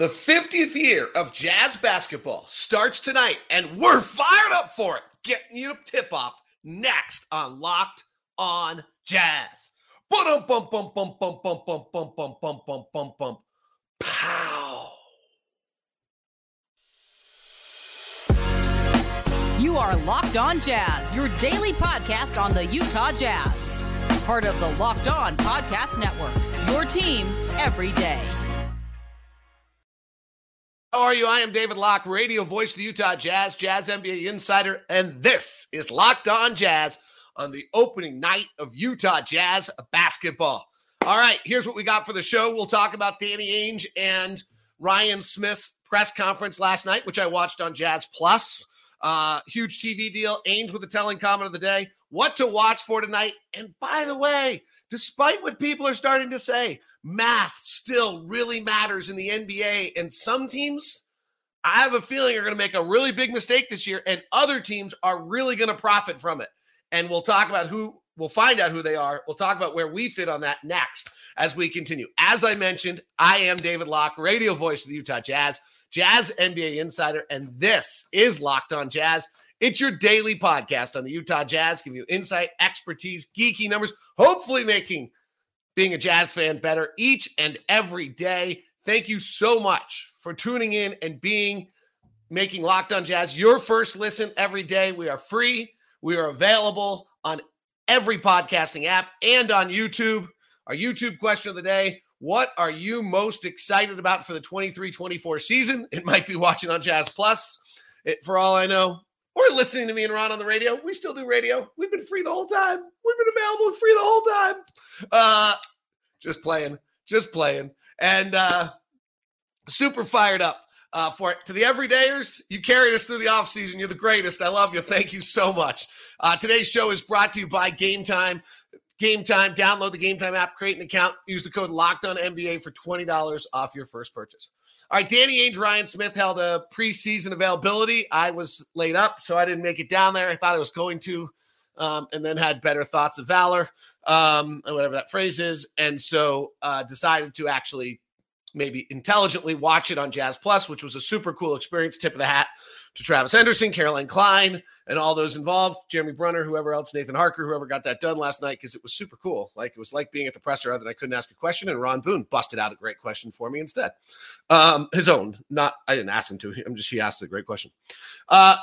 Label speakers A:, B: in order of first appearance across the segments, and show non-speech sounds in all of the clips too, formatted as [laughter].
A: The 50th year of Jazz basketball starts tonight, and we're fired up for it. Getting you to tip off next on Locked on Jazz. Bum bum bum bum bum bum bum bum bum bum bum bum bum. Pow.
B: You are Locked On Jazz, your daily podcast on the Utah Jazz. Part of the Locked On Podcast Network. Your team every day.
A: How are you? I am David Locke, radio voice of the Utah Jazz, Jazz NBA insider, and this is Locked On Jazz on the opening night of Utah Jazz basketball. All right, here's what we got for the show. We'll talk about Danny Ainge and Ryan Smith's press conference last night, which I watched on Jazz Plus. Uh, huge TV deal. Ainge with the telling comment of the day. What to watch for tonight. And by the way, despite what people are starting to say, math still really matters in the NBA. And some teams, I have a feeling, are going to make a really big mistake this year, and other teams are really going to profit from it. And we'll talk about who, we'll find out who they are. We'll talk about where we fit on that next as we continue. As I mentioned, I am David Locke, radio voice of the Utah Jazz, Jazz NBA insider, and this is Locked on Jazz. It's your daily podcast on the Utah Jazz, giving you insight, expertise, geeky numbers, hopefully making being a Jazz fan better each and every day. Thank you so much for tuning in and being making Locked on Jazz your first listen every day. We are free. We are available on every podcasting app and on YouTube. Our YouTube question of the day What are you most excited about for the 23 24 season? It might be watching on Jazz Plus. It, for all I know, listening to me and Ron on the radio. We still do radio. We've been free the whole time. We've been available free the whole time. Uh, just playing, just playing, and uh, super fired up uh, for it. To the everydayers, you carried us through the off season. You're the greatest. I love you. Thank you so much. Uh, today's show is brought to you by Gametime. Game Time. Download the Gametime app, create an account, use the code Locked On NBA for twenty dollars off your first purchase. All right, Danny Ainge, Ryan Smith held a preseason availability. I was laid up, so I didn't make it down there. I thought I was going to, um, and then had better thoughts of valor, um, whatever that phrase is, and so uh, decided to actually maybe intelligently watch it on Jazz Plus, which was a super cool experience. Tip of the hat to Travis Henderson, Caroline Klein, and all those involved, Jeremy Brunner, whoever else, Nathan Harker, whoever got that done last night, because it was super cool. Like it was like being at the presser, other than I couldn't ask a question, and Ron Boone busted out a great question for me instead. Um, his own, not I didn't ask him to. I'm just he asked a great question. Uh,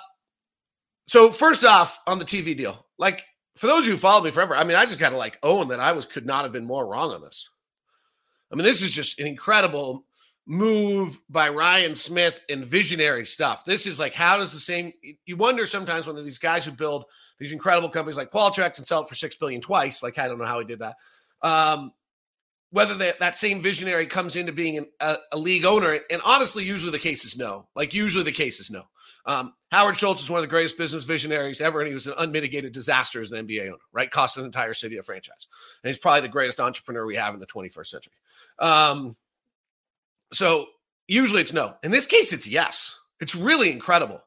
A: so first off, on the TV deal, like for those who followed me forever, I mean, I just got to like own that I was could not have been more wrong on this. I mean, this is just an incredible move by Ryan Smith and visionary stuff. This is like, how does the same, you wonder sometimes when these guys who build these incredible companies like Qualtrics and sell it for six billion twice, like, I don't know how he did that. Um, whether that, that same visionary comes into being an, a, a, league owner. And honestly, usually the case is no. Like, usually the case is no. Um, Howard Schultz is one of the greatest business visionaries ever, and he was an unmitigated disaster as an NBA owner, right? Cost an entire city a franchise. And he's probably the greatest entrepreneur we have in the 21st century. Um, so usually it's no. In this case, it's yes. It's really incredible.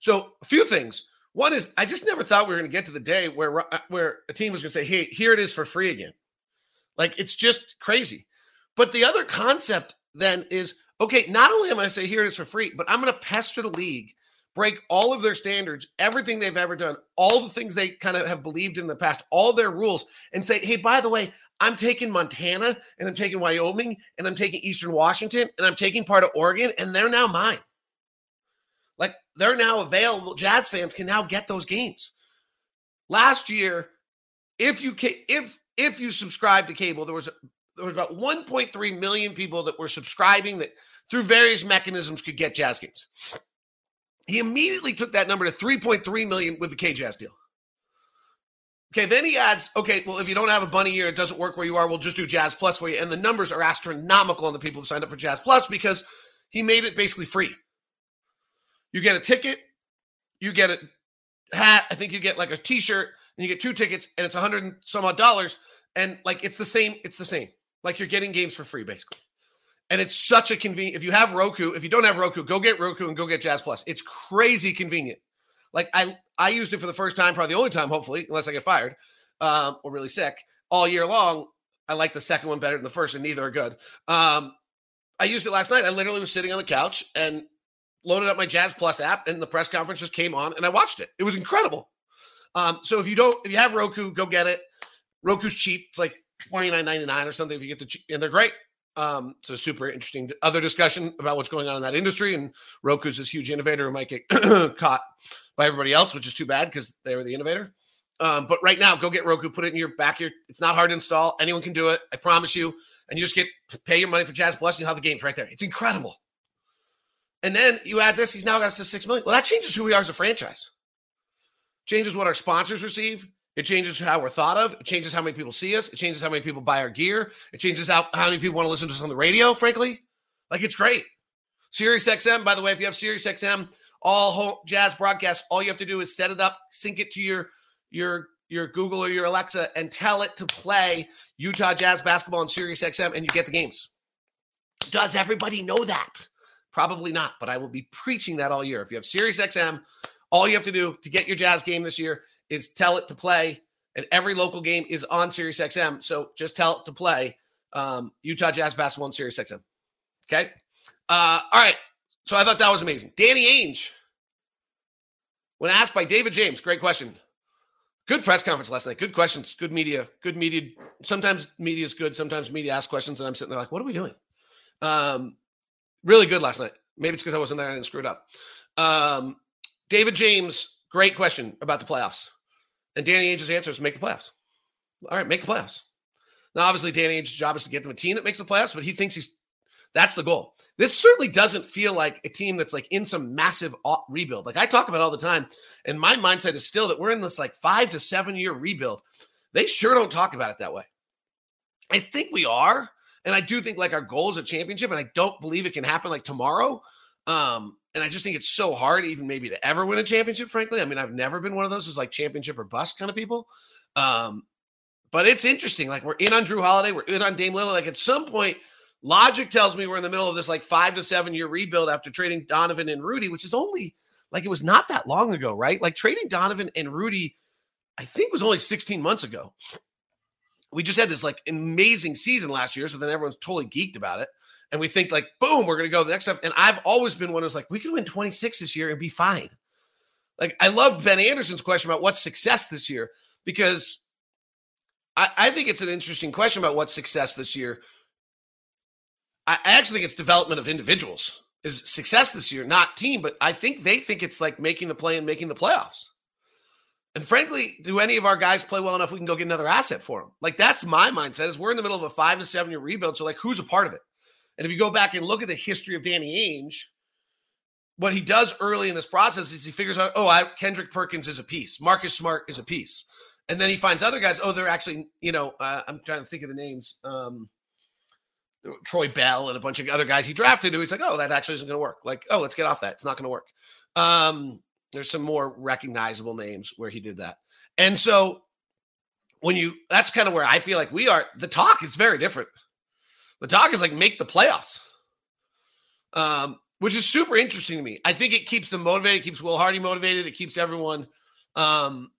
A: So a few things. One is I just never thought we were going to get to the day where uh, where a team was going to say, "Hey, here it is for free again." Like it's just crazy. But the other concept then is okay. Not only am I going to say, "Here it is for free," but I'm going to pester the league, break all of their standards, everything they've ever done, all the things they kind of have believed in the past, all their rules, and say, "Hey, by the way, I'm taking Montana and I'm taking Wyoming and I'm taking Eastern Washington and I'm taking part of Oregon and they're now mine. Like they're now available. Jazz fans can now get those games. Last year, if you if if you subscribe to cable, there was there was about 1.3 million people that were subscribing that through various mechanisms could get Jazz games. He immediately took that number to 3.3 million with the K Jazz deal. Okay, then he adds, okay, well, if you don't have a bunny year, it doesn't work where you are, we'll just do Jazz Plus for you. And the numbers are astronomical on the people who signed up for Jazz Plus because he made it basically free. You get a ticket, you get a hat, I think you get like a t-shirt, and you get two tickets, and it's a hundred and some odd dollars. And like it's the same, it's the same. Like you're getting games for free, basically. And it's such a convenient. If you have Roku, if you don't have Roku, go get Roku and go get Jazz Plus. It's crazy convenient. Like I I used it for the first time, probably the only time, hopefully, unless I get fired um, or really sick all year long. I like the second one better than the first, and neither are good. Um, I used it last night. I literally was sitting on the couch and loaded up my Jazz Plus app, and the press conference just came on, and I watched it. It was incredible. Um, so if you don't, if you have Roku, go get it. Roku's cheap. It's like twenty nine ninety nine or something if you get the, and they're great. Um, so super interesting. Other discussion about what's going on in that industry, and Roku's this huge innovator who might get [clears throat] caught by everybody else, which is too bad because they were the innovator. Um, but right now, go get Roku, put it in your back. Your it's not hard to install. Anyone can do it. I promise you. And you just get pay your money for Jazz Plus, and you have the games right there. It's incredible. And then you add this, he's now got us to six million. Well, that changes who we are as a franchise. Changes what our sponsors receive. It changes how we're thought of. It changes how many people see us. It changes how many people buy our gear. It changes how, how many people want to listen to us on the radio, frankly. Like it's great. Sirius XM, by the way, if you have Sirius XM, all home jazz broadcasts, all you have to do is set it up, sync it to your your your Google or your Alexa, and tell it to play Utah Jazz basketball on Sirius XM, and you get the games. Does everybody know that? Probably not, but I will be preaching that all year. If you have Sirius XM, all you have to do to get your Jazz game this year is tell it to play, and every local game is on Sirius XM. So just tell it to play um, Utah Jazz basketball on Sirius XM. Okay. Uh, all right. So I thought that was amazing. Danny Ainge, when asked by David James, great question. Good press conference last night. Good questions. Good media. Good media. Sometimes media is good. Sometimes media asks questions, and I'm sitting there like, "What are we doing?" Um, really good last night. Maybe it's because I wasn't there and I didn't screw it up. Um, David James, great question about the playoffs. And Danny Ainge's answer is make the playoffs. All right, make the playoffs. Now, obviously, Danny Ainge's job is to get them a team that makes the playoffs, but he thinks he's that's the goal. This certainly doesn't feel like a team that's like in some massive rebuild. Like I talk about all the time, and my mindset is still that we're in this like five to seven year rebuild. They sure don't talk about it that way. I think we are, and I do think like our goal is a championship, and I don't believe it can happen like tomorrow. Um, and I just think it's so hard, even maybe to ever win a championship. Frankly, I mean, I've never been one of those who's like championship or bust kind of people. Um, but it's interesting. Like we're in on Jrue Holiday, we're in on Dame Lillard. Like at some point, logic tells me we're in the middle of this like five to seven year rebuild after trading Donovan and Rudy, which is only like it was not that long ago, right? Like trading Donovan and Rudy, I think was only 16 months ago. We just had this like amazing season last year, so then everyone's totally geeked about it and we think like, boom, we're going to go the next step. And I've always been one who's like, we can win 26 this year and be fine. Like I love Ben Anderson's question about what's success this year because I, I think it's an interesting question about what's success this year. I, I actually think it's development of individuals is success this year, not team. But I think they think it's like making the play and making the playoffs. And frankly, do any of our guys play well enough? We can go get another asset for them. Like that's my mindset. Is we're in the middle of a five to seven year rebuild. So like, who's a part of it? And if you go back and look at the history of Danny Ainge, what he does early in this process is he figures out, oh, I, Kendrick Perkins is a piece, Marcus Smart is a piece, and then he finds other guys. Oh, they're actually, you know, uh, I'm trying to think of the names. Um, Troy Bell and a bunch of other guys he drafted who he's like, oh, that actually isn't going to work. Like, oh, let's get off that. It's not going to work. Um, there's some more recognizable names where he did that. And so when you, that's kind of where I feel like we are. The talk is very different. The talk is like make the playoffs, um, which is super interesting to me. I think it keeps them motivated, it keeps Will Hardy motivated, it keeps everyone, um,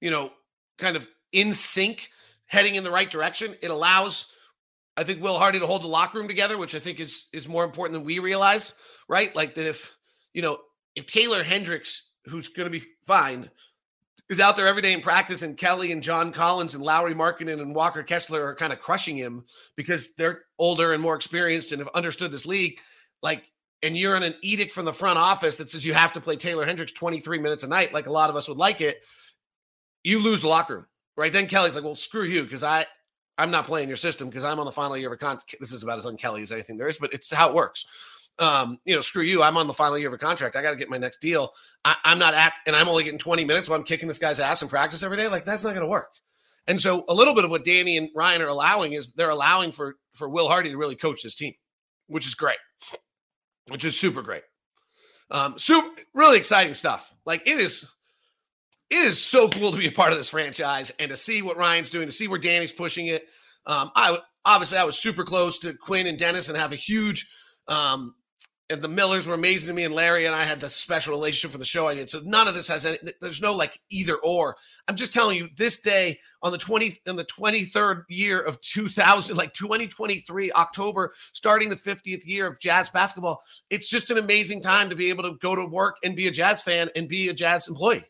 A: you know, kind of in sync, heading in the right direction. It allows, I think, Will Hardy to hold the locker room together, which I think is is more important than we realize, right? Like that if you know if Taylor Hendricks, who's going to be fine, is out there every day in practice, and Kelly and John Collins and Lauri Markkanen and Walker Kessler are kind of crushing him because they're older and more experienced and have understood this league. Like, and you're in an edict from the front office that says you have to play Taylor Hendricks 23 minutes a night, like a lot of us would like it. You lose the locker room, right? Then Kelly's like, "Well, screw you," because I, I'm not playing your system because I'm on the final year of a contract. This is about as unkelly as anything there is, but it's how it works um, you know, screw you. I'm on the final year of a contract. I got to get my next deal. I, am not and I'm only getting 20 minutes while I'm kicking this guy's ass in practice every day. Like that's not going to work. And so a little bit of what Danny and Ryan are allowing is they're allowing for for Will Hardy to really coach this team, which is great, which is super great. Um, super really exciting stuff. Like it is, it is so cool to be a part of this franchise and to see what Ryan's doing, to see where Danny's pushing it. Um, I obviously I was super close to Quinn and Dennis and have a huge um, and the Millers were amazing to me, and Larry and I had this special relationship for the show I did. So none of this has any. There's no like either or. I'm just telling you, this day on the 20 in the 23rd year of 2000, like 2023 October, starting the 50th year of Jazz basketball. It's just an amazing time to be able to go to work and be a Jazz fan and be a Jazz employee.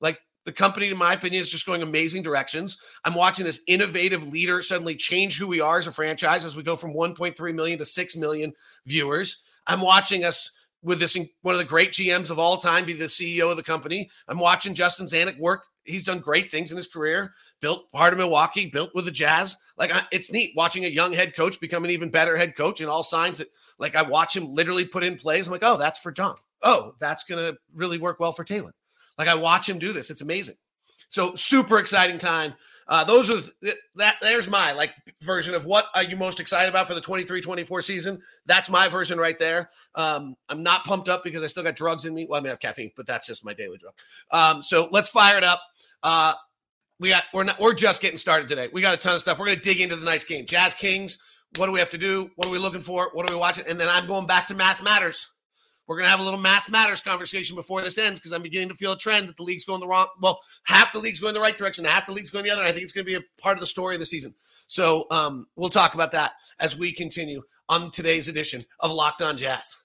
A: Like the company, in my opinion, is just going amazing directions. I'm watching this innovative leader suddenly change who we are as a franchise as we go from 1.3 million to 6 million viewers. I'm watching us with this one of the great GMs of all time be the CEO of the company. I'm watching Justin Zanik work. He's done great things in his career. Built part of Milwaukee, built with the Jazz. Like it's neat watching a young head coach become an even better head coach. And all signs that, like, I watch him literally put in plays. I'm like, oh, that's for John. Oh, that's gonna really work well for Taylor. Like I watch him do this. It's amazing. So super exciting time. Uh, those are that. There's my like version of what are you most excited about for the 23-24 season. That's my version right there. Um, I'm not pumped up because I still got drugs in me. Well, I mean, I have caffeine, but that's just my daily drug. Um, so let's fire it up. Uh, we got we're not we're just getting started today. We got a ton of stuff. We're gonna dig into the night's game. Jazz Kings. What do we have to do? What are we looking for? What are we watching? And then I'm going back to math matters. We're going to have a little math matters conversation before this ends because I'm beginning to feel a trend that the league's going the wrong. Well, half the league's going the right direction, half the league's going the other. I think it's going to be a part of the story of the season. So um, we'll talk about that as we continue on today's edition of Locked On Jazz.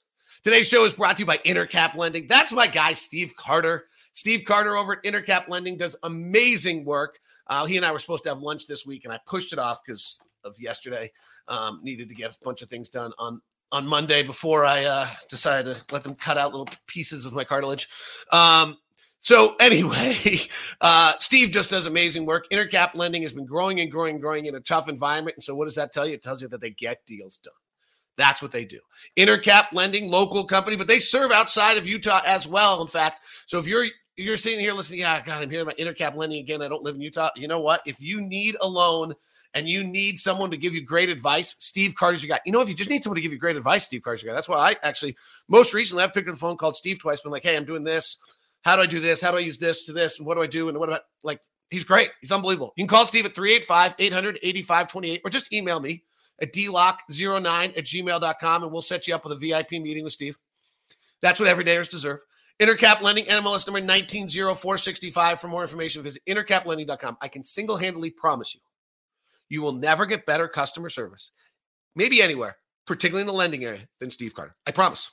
A: Today's show is brought to you by Intercap Lending. That's my guy, Steve Carter. Steve Carter over at Intercap Lending does amazing work. Uh, he and I were supposed to have lunch this week, and I pushed it off because of yesterday. Um, needed to get a bunch of things done on on Monday before I uh, decided to let them cut out little pieces of my cartilage. Um, so anyway, [laughs] uh, Steve just does amazing work. Intercap lending has been growing and growing and growing in a tough environment. And so what does that tell you? It tells you that they get deals done. That's what they do. Intercap lending, local company, but they serve outside of Utah as well. In fact, so if you're you're sitting here listening, yeah, God, I'm hearing about Intercap lending again. I don't live in Utah. You know what? If you need a loan and you need someone to give you great advice, Steve Carter's your guy. You know, if you just need someone to give you great advice, Steve Carter's your guy. That's why I actually most recently I've picked up the phone, called Steve twice, been like, hey, I'm doing this. How do I do this? How do I use this to this? And what do I do? And what about like he's great. He's unbelievable. You can call Steve at 385 800 8528 or just email me at dlocke09 at gmail.com and we'll set you up with a VIP meeting with Steve. That's what everydayers deserve. Intercap Lending, NMLS number 190465. For more information, visit intercaplending.com. I can single handedly promise you you will never get better customer service, maybe anywhere, particularly in the lending area, than Steve Carter. I promise.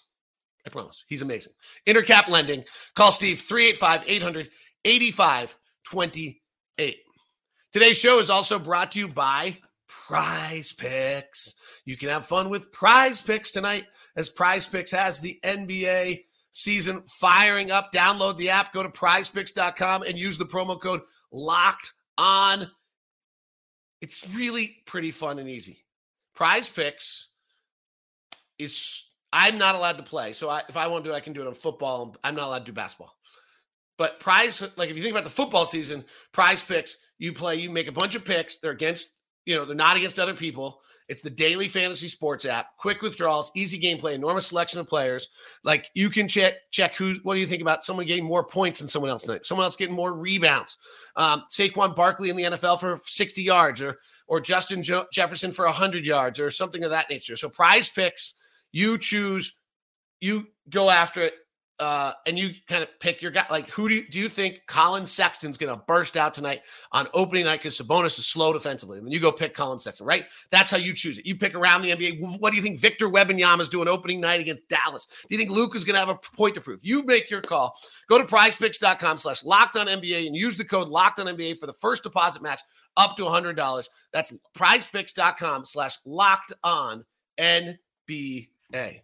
A: I promise. He's amazing. Intercap Lending. Call Steve 385 800 8528. Today's show is also brought to you by PrizePicks. You can have fun with PrizePicks tonight as PrizePicks has the NBA season firing up. Download the app, go to prizepicks.com and use the promo code locked on it's really pretty fun and easy. Prize picks is I'm not allowed to play. So I, if I want to do it, I can do it on football. I'm not allowed to do basketball. But prize, like if you think about the football season, prize picks, you play, you make a bunch of picks. They're against, you know, they're not against other people. It's the daily fantasy sports app. Quick withdrawals, easy gameplay, enormous selection of players. Like you can check check who. What do you think about someone getting more points than someone else tonight? Someone else getting more rebounds. Um, Saquon Barkley in the NFL for 60 yards, or or Justin jo- Jefferson for 100 yards, or something of that nature. So prize picks, you choose, you go after it uh, and you kind of pick your guy. Like, who do you, do you think Collin Sexton's going to burst out tonight on opening night because Sabonis is slow defensively? And then you go pick Collin Sexton, right? That's how you choose it. You pick around the NBA. What do you think Victor Wembanyama is doing opening night against Dallas? Do you think Luke is going to have a point to prove? You make your call. Go to prizepicks.com slash locked on NBA and use the code locked on NBA for the first deposit match up to $100. That's prizepicks.com slash locked on NBA.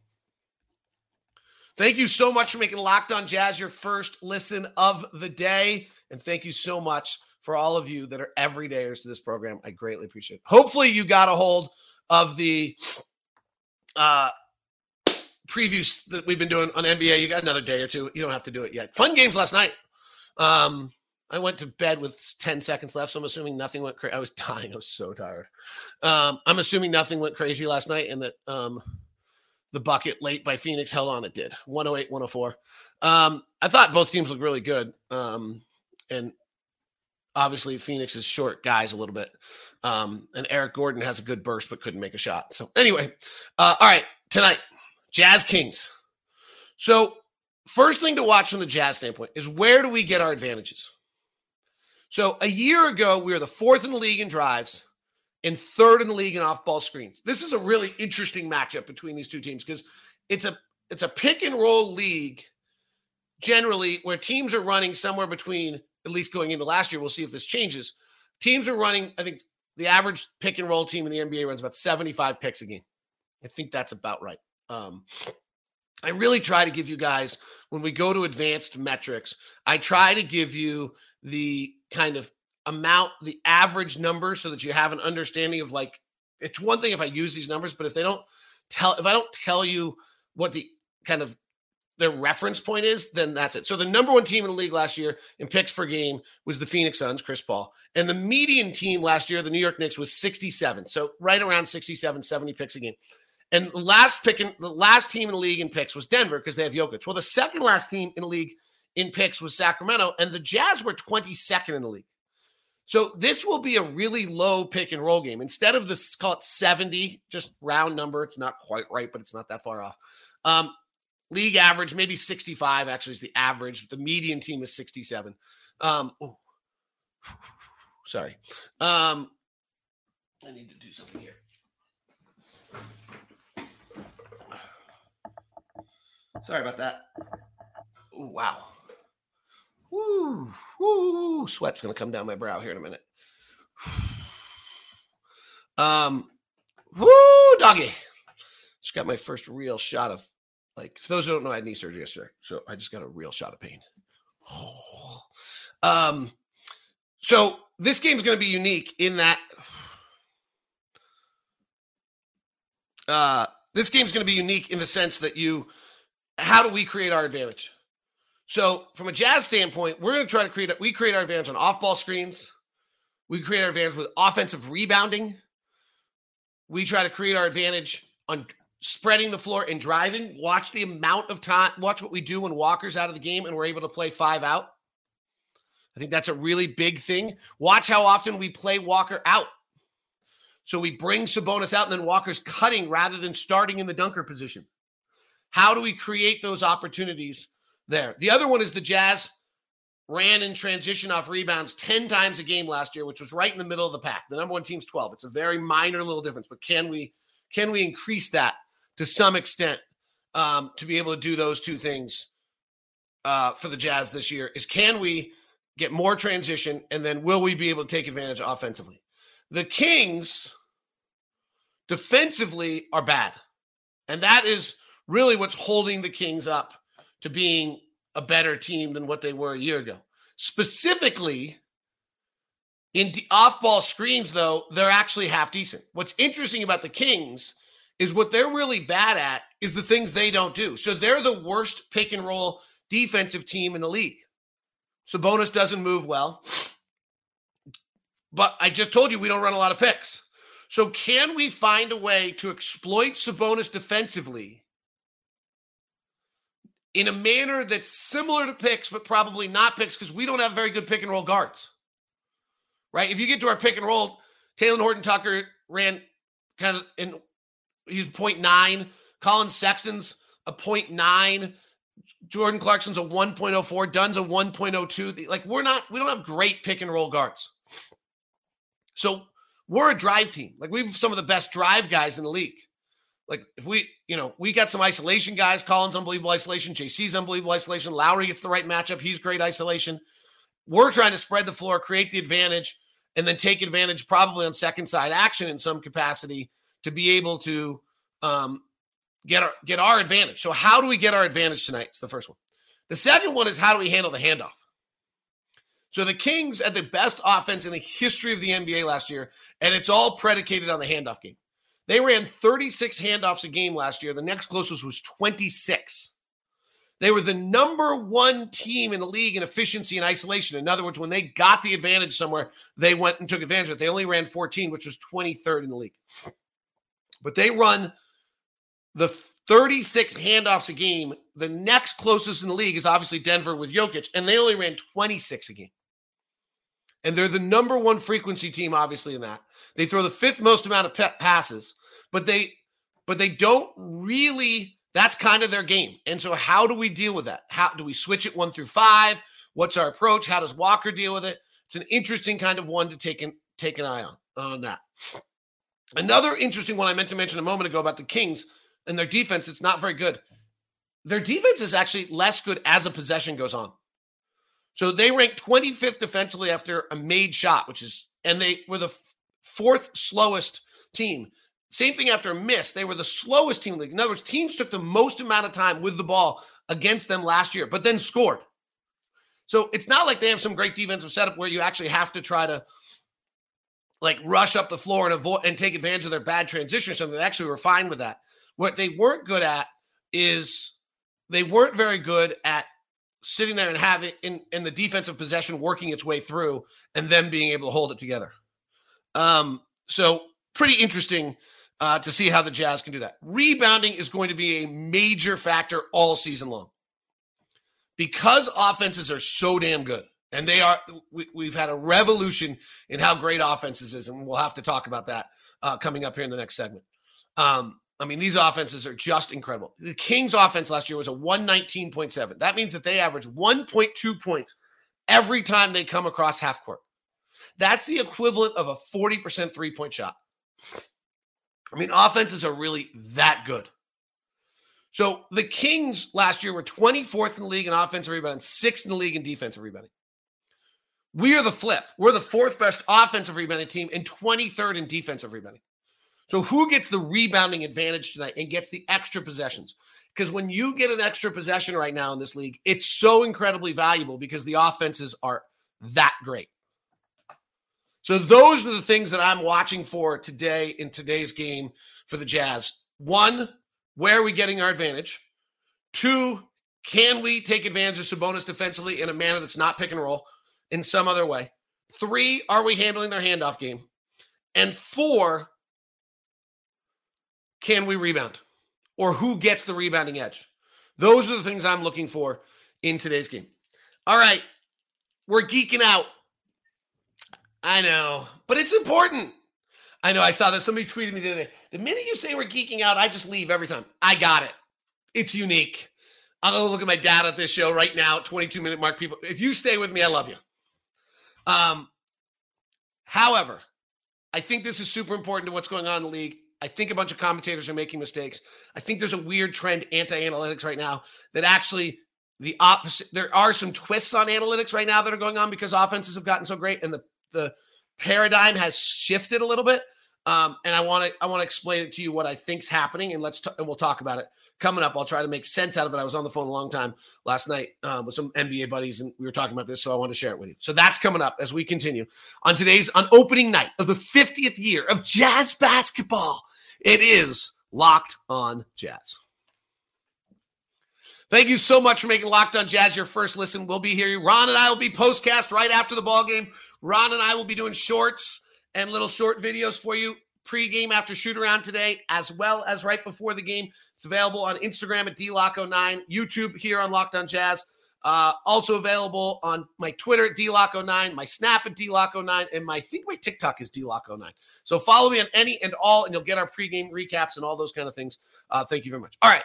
A: Thank you so much for making Locked On Jazz your first listen of the day. And thank you so much for all of you that are everydayers to this program. I greatly appreciate it. Hopefully, you got a hold of the uh, previews that we've been doing on NBA. You got another day or two. You don't have to do it yet. Fun games last night. Um, I went to bed with 10 seconds left, so I'm assuming nothing went crazy. I was [laughs] dying. I was so tired. Um, I'm assuming nothing went crazy last night and that um, – the bucket late by Phoenix held on. It did 108, 104. Um, I thought both teams looked really good. Um, and obviously Phoenix is short guys a little bit. Um, and Eric Gordon has a good burst, but couldn't make a shot. So anyway, uh, all right, tonight, Jazz Kings. So, first thing to watch from the Jazz standpoint is where do we get our advantages? So, a year ago, we were the fourth in the league in drives and third in the league in off ball screens. This is a really interesting matchup between these two teams because it's a it's a pick and roll league generally where teams are running somewhere between at least going into last year we'll see if this changes. Teams are running i think the average pick and roll team in the nba runs about 75 picks a game. I think that's about right. Um, i really try to give you guys when we go to advanced metrics i try to give you the kind of amount the average number so that you have an understanding of like it's one thing if i use these numbers but if they don't tell if i don't tell you what the kind of their reference point is, then that's it. So the number one team in the league last year in picks per game was the Phoenix Suns, Chris Paul. And the median team last year, the New York Knicks, was 67. So right around 67, 70 picks a game. And the last pick in the last team in the league in picks was Denver because they have Jokic. Well, the second last team in the league in picks was Sacramento, and the Jazz were 22nd in the league. So this will be a really low pick and roll game. Instead of this, call it 70, just round number. It's not quite right, but it's not that far off. Um, league average, maybe 65 actually is the average. The median team is 67. Um, [sighs] sorry. Um, I need to do something here. [sighs] Sorry about that. Ooh, wow. Woo, woo, sweat's gonna come down my brow here in a minute. [sighs] Um, woo, doggy. Just got my first real shot of like, for those who don't know, I had knee surgery yesterday, so I just got a real shot of pain. [sighs] um, so this game's to be unique in that [sighs] uh, this game's to be unique in the sense that you, how do we create our advantage? So from a Jazz standpoint, we're going to try to create. We create our advantage on off-ball screens. We create our advantage with offensive rebounding. We try to create our advantage on spreading the floor and driving. Watch the amount of time. Watch what we do when Walker's out of the game and we're able to play five out. I think that's a really big thing. Watch how often we play Walker out. So we bring Sabonis out and then Walker's cutting rather than starting in the dunker position. How do we create those opportunities there? The other one is the Jazz ran in transition off rebounds 10 times a game last year, which was right in the middle of the pack. The number one team's 12. It's a very minor little difference, but can we can we increase that to some extent um, to be able to do those two things uh, for the Jazz this year is can we get more transition and then will we be able to take advantage offensively? The Kings defensively are bad. And that is really what's holding the Kings up to being a better team than what they were a year ago. Specifically, in off ball screens, though, they're actually half decent. What's interesting about the Kings is what they're really bad at is the things they don't do. So they're the worst pick and roll defensive team in the league. Sabonis doesn't move well. But I just told you we don't run a lot of picks. So can we find a way to exploit Sabonis defensively in a manner that's similar to picks, but probably not picks because we don't have very good pick and roll guards? Right? If you get to our pick and roll, Talen Horton Tucker ran kind of in he's 0.9. Collin Sexton's a 0.9. Jordan Clarkson's a 1.04. Dunn's a 1.02. Like we're not, we don't have great pick and roll guards. So we're a drive team. Like we've some of the best drive guys in the league. Like if we, you know, we got some isolation guys. Collins unbelievable isolation. JC's unbelievable isolation. Lauri gets the right matchup. He's great isolation. We're trying to spread the floor, create the advantage, and then take advantage probably on second side action in some capacity to be able to um, get our get our advantage. So how do we get our advantage tonight? It's the first one. The second one is how do we handle the handoff? So the Kings had the best offense in the history of the NBA last year, and it's all predicated on the handoff game. They ran 36 handoffs a game last year. The next closest was 26. They were the number one team in the league in efficiency and isolation. In other words, when they got the advantage somewhere, they went and took advantage of it. They only ran 14, which was 23rd in the league. But they run the 36 handoffs a game. The next closest in the league is obviously Denver with Jokic, and they only ran 26 a game. And they're the number one frequency team, obviously, in that. They throw the fifth most amount of passes, but they but they don't really That's kind of their game. And so, how do we deal with that? How do we switch it one through five? What's our approach? How does Walker deal with it? It's an interesting kind of one to take an, take an eye on on that. Another interesting one I meant to mention a moment ago about the Kings and their defense. It's not very good. Their defense is actually less good as a possession goes on. So they ranked 25th defensively after a made shot, which is, and they were the fourth slowest team. Same thing after a miss. They were the slowest team league. In other words, teams took the most amount of time with the ball against them last year, but then scored. So it's not like they have some great defensive setup where you actually have to try to like rush up the floor and avoid and take advantage of their bad transition or something. They actually were fine with that. What they weren't good at is they weren't very good at sitting there and having in, in the defensive possession working its way through and then being able to hold it together. Um, so pretty interesting uh, to see how the Jazz can do that. Rebounding is going to be a major factor all season long because offenses are so damn good. And they are, we, have had a revolution in how great offenses is. And we'll have to talk about that uh, coming up here in the next segment. Um, I mean, these offenses are just incredible. The Kings offense last year was a 119.7. That means that they average 1.2 points every time they come across half court. That's the equivalent of a 40% three point shot. I mean, offenses are really that good. So the Kings last year were 24th in the league in offensive rebounding, sixth in the league in defensive rebounding. We are the flip. We're the fourth best offensive rebounding team and 23rd in defensive rebounding. So who gets the rebounding advantage tonight and gets the extra possessions? Because when you get an extra possession right now in this league, it's so incredibly valuable because the offenses are that great. So those are the things that I'm watching for today in today's game for the Jazz. One, where are we getting our advantage? Two, can we take advantage of Sabonis defensively in a manner that's not pick and roll in some other way? Three, are we handling their handoff game? And four, can we rebound? Or who gets the rebounding edge? Those are the things I'm looking for in today's game. All right. We're geeking out. I know, but it's important. I know I saw that somebody tweeted me the other day. The minute you say we're geeking out, I just leave every time. I got it. It's unique. I'll go look at my dad at this show right now, 22 minute mark. People, if you stay with me, I love you. Um, however, I think this is super important to what's going on in the league. I think a bunch of commentators are making mistakes. I think there's a weird trend anti-analytics right now that actually the opposite. There are some twists on analytics right now that are going on because offenses have gotten so great and the the paradigm has shifted a little bit. Um, and I want to I want to explain it to you what I think's happening, and let's t- and we'll talk about it coming up. I'll try to make sense out of it. I was on the phone a long time last night um, with some NBA buddies, and we were talking about this, so I want to share it with you. So that's coming up as we continue on today's on opening night of the 50th year of Jazz basketball. It is Locked On Jazz. Thank you so much for making Locked On Jazz your first listen. We'll be here. Ron and I will be postcast right after the ball game. Ron and I will be doing shorts and little short videos for you pre-game after shoot around today, as well as right before the game. It's available on Instagram at DLocke09, YouTube here on Locked On Jazz. Uh, also available on my Twitter at DLocke09, my Snap at DLocke09, and my I think my TikTok is DLocke09. So follow me on any and all, and you'll get our pregame recaps and all those kind of things. Uh, thank you very much. All right.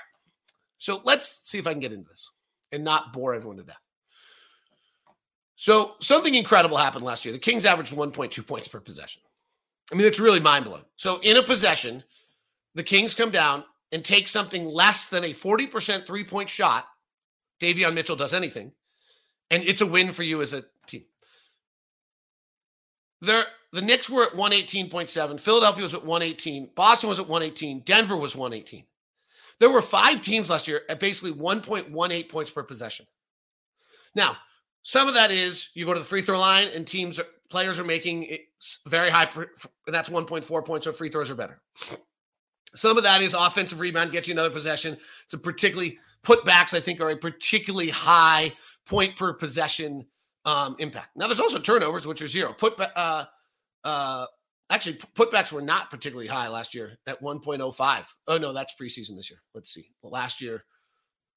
A: So let's see if I can get into this and not bore everyone to death. So something incredible happened last year. The Kings averaged 1.2 points per possession. I mean, it's really mind blowing. So in a possession, the Kings come down and take something less than a 40% three point shot Davion Mitchell does anything, and it's a win for you as a team. There, the Knicks were at 118.7. Philadelphia was at 118. Boston was at 118. Denver was 118. There were five teams last year at basically 1.18 points per possession. Now, some of that is you go to the free throw line and teams, are, players are making very high, and that's 1.4 points, so free throws are better. Some of that is offensive rebound, gets you another possession. It's a particularly putbacks, I think, are a particularly high point per possession um, impact. Now, there's also turnovers, which are zero. Put uh, uh, actually putbacks were not particularly high last year at 1.05. Oh no, that's preseason this year. Let's see. Last year,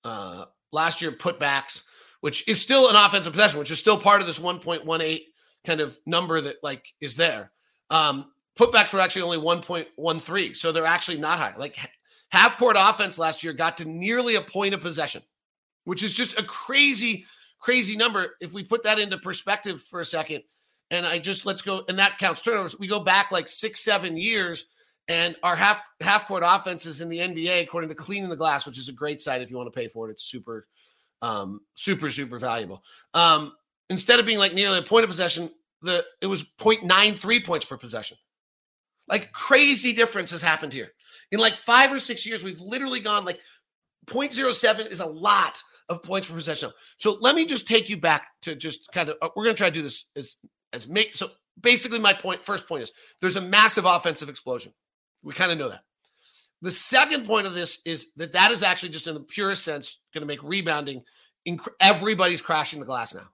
A: uh, last year putbacks, which is still an offensive possession, which is still part of this 1.18 kind of number that like is there. Um, putbacks were actually only 1.13, so they're actually not high. Like Half court offense last year got to nearly a point of possession, which is just a crazy, crazy number. If we put that into perspective for a second, and I just let's go, and that counts turnovers. We go back like six, seven years, and our half half court offenses in the NBA, according to Cleaning the Glass, which is a great site if you want to pay for it, it's super, um, super, super valuable. Um, instead of being like nearly a point of possession, the it was 0.93 points per possession. Like crazy difference has happened here. In like five or six years, we've literally gone like 0.07 is a lot of points per possession. So let me just take you back to just kind of uh, we're to try to do this as as make so basically my point first point is there's a massive offensive explosion. We kind of know that. The second point of this is that that is actually just in the purest sense going to make rebounding inc- everybody's crashing the glass now.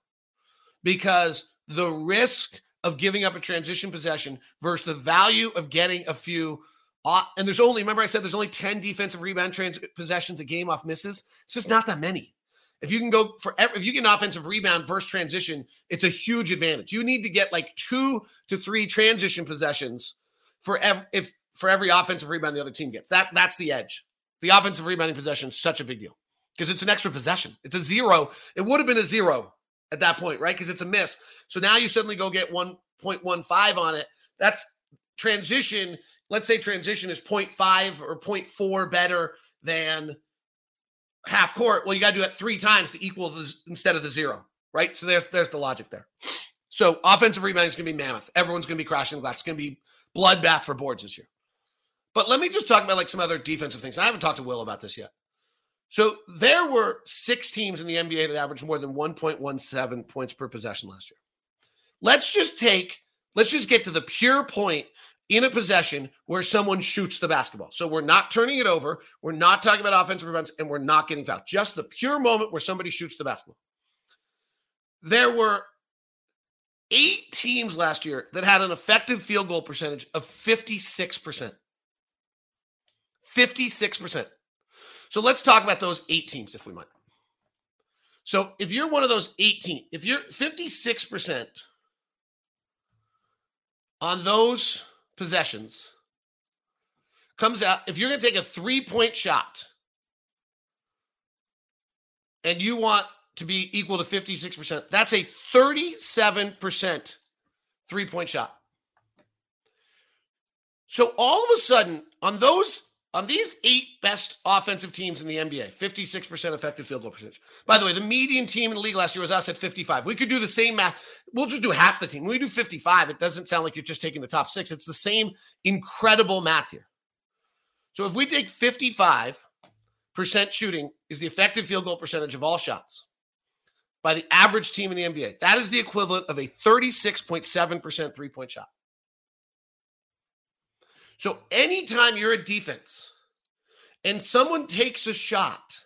A: Because the risk of giving up a transition possession versus the value of getting a few. Uh, and there's only, remember I said there's only 10 defensive rebound trans- possessions a game off misses. It's just not that many. If you can go for, if you get an offensive rebound versus transition, it's a huge advantage. You need to get like two to three transition possessions for every, if for every offensive rebound the other team gets. That that's the edge. The offensive rebounding possession is such a big deal because it's an extra possession. It's a zero. It would have been a zero at that point, right? Because it's a miss. So now you suddenly go get 1.15 on it. That's transition. Let's say transition is 0.5 or 0.4 better than half court. Well, you got to do it three times to equal this instead of the zero, right? So there's there's the logic there. So offensive rebounding is going to be mammoth. Everyone's going to be crashing the glass. It's going to be bloodbath for boards this year. But let me just talk about like some other defensive things. I haven't talked to Will about this yet. So there were six teams in the NBA that averaged more than 1.17 points per possession last year. Let's just take, let's just get to the pure point in a possession where someone shoots the basketball. So we're not turning it over. We're not talking about offensive rebounds and we're not getting fouled. Just the pure moment where somebody shoots the basketball. There were eight teams last year that had an effective field goal percentage of 56%. 56%. So let's talk about those eight teams, if we might. So if you're one of those 18, if you're 56% on those possessions, comes out, if you're going to take a three point shot and you want to be equal to 56%, that's a 37% three point shot. So all of a sudden, on those on these eight best offensive teams in the NBA, 56% effective field goal percentage. By the way, the median team in the league last year was us at 55. We could do the same math. We'll just do half the team. When we do 55, it doesn't sound like you're just taking the top six. It's the same incredible math here. So if we take 55% shooting is the effective field goal percentage of all shots by the average team in the NBA, that is the equivalent of a 36.7% three point shot. So anytime you're a defense and someone takes a shot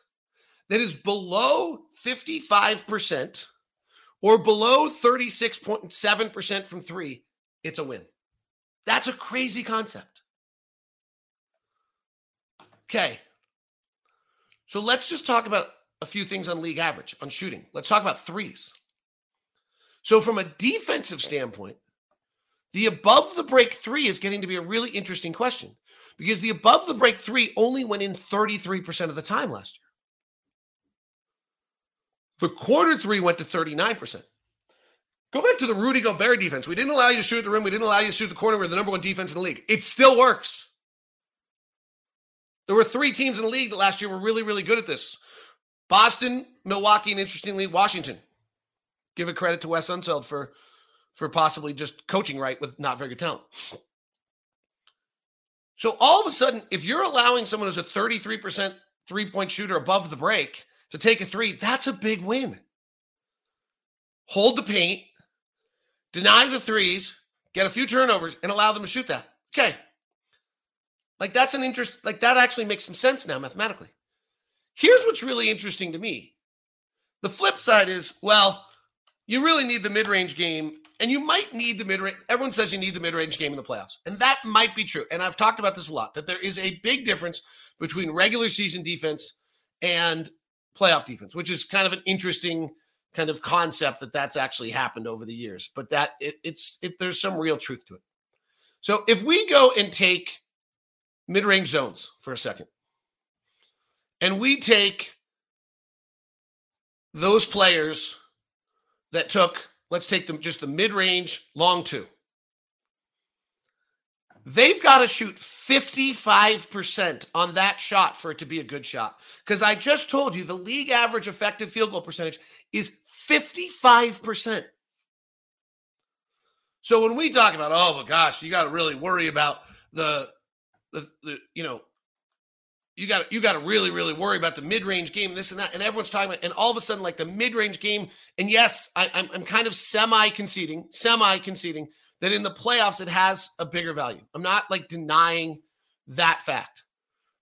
A: that is below 55% or below 36.7% from three, it's a win. That's a crazy concept. Okay. So let's just talk about a few things on league average on shooting. Let's talk about threes. So, from a defensive standpoint, the above the break three is getting to be a really interesting question because the above the break three only went in 33% of the time last year. The corner three went to 39%. Go back to the Rudy Gobert defense. We didn't allow you to shoot the rim. We didn't allow you to shoot the corner. We're the number one defense in the league. It still works. There were three teams in the league that last year were really, really good at this Boston, Milwaukee, and interestingly, Washington. Give a credit to Wes Unseld for for possibly just coaching right with not very good talent. So all of a sudden, if you're allowing someone who's a 33% three point shooter above the break to take a three, that's a big win. Hold the paint, deny the threes, get a few turnovers, and allow them to shoot that. Okay. Like that's an interest, like that actually makes some sense now mathematically. Here's what's really interesting to me. The flip side is, well, you really need the mid range game and you might need the mid range. Everyone says you need the mid range game in the playoffs. And that might be true. And I've talked about this a lot that there is a big difference between regular season defense and playoff defense, which is kind of an interesting kind of concept that that's actually happened over the years. But that it, it's, it, there's some real truth to it. So if we go and take mid range zones for a second, and we take those players that took, let's take them just the mid range long two. They've got to shoot 55% on that shot for it to be a good shot. Because I just told you the league average effective field goal percentage is 55%. So when we talk about, oh my gosh, you got to really worry about the, the, the, you know, you got you got to really really worry about the mid-range game this and that and everyone's talking about and all of a sudden like the mid-range game and yes I, I'm, I'm kind of semi conceding semi conceding that in the playoffs it has a bigger value. I'm not like denying that fact.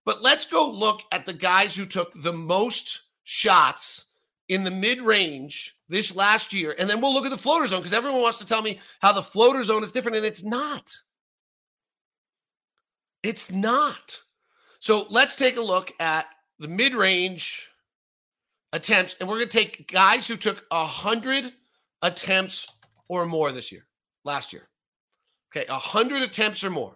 A: But let's go look at the guys who took the most shots in the mid-range this last year and then we'll look at the floater zone because everyone wants to tell me how the floater zone is different and it's not. It's not so let's take a look at the mid range attempts, and we're going to take guys who took 100 attempts or more this year, last year. Okay, 100 attempts or more.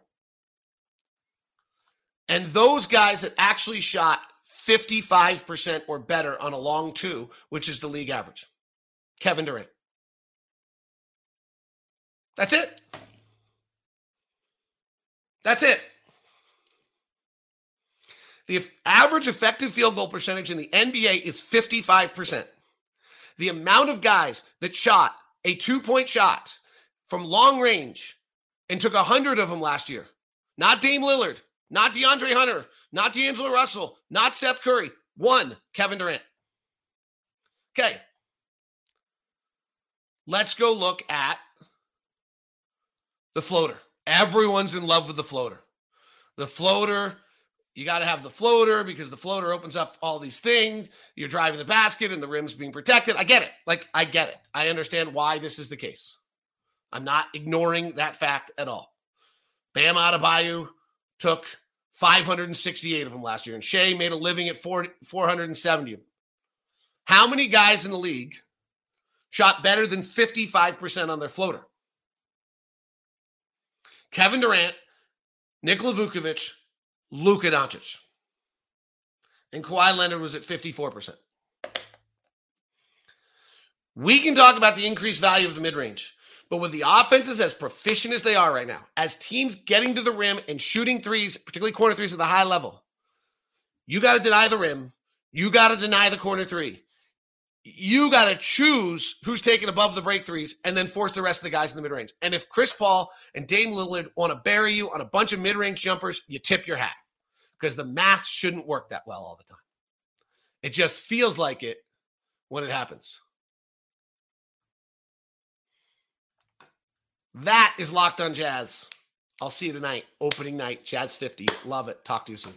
A: And those guys that actually shot 55% or better on a long two, which is the league average. Kevin Durant. That's it. That's it. The average effective field goal percentage in the NBA is 55%. The amount of guys that shot a two point shot from long range and took 100 of them last year, not Dame Lillard, not DeAndre Hunter, not D'Angelo Russell, not Seth Curry, one, Kevin Durant. Okay. Let's go look at the floater. Everyone's in love with the floater. The floater you got to have the floater because the floater opens up all these things. You're driving the basket and the rim's being protected. I get it. Like, I get it. I understand why this is the case. I'm not ignoring that fact at all. Bam Adebayo took 568 of them last year, and Shai made a living at 470 of them. How many guys in the league shot better than 55% on their floater? Kevin Durant, Nikola Vucevic, Luka Doncic. And Kawhi Leonard was at 54%. We can talk about the increased value of the mid range, but with the offenses as proficient as they are right now, as teams getting to the rim and shooting threes, particularly corner threes at the high level, you got to deny the rim. You got to deny the corner three. You got to choose who's taking above the break threes and then force the rest of the guys in the mid range. And if Chris Paul and Dame Lillard want to bury you on a bunch of mid range jumpers, you tip your hat because the math shouldn't work that well all the time. It just feels like it when it happens. That is Locked on Jazz. I'll see you tonight, opening night, Jazz 50. Love it. Talk to you soon.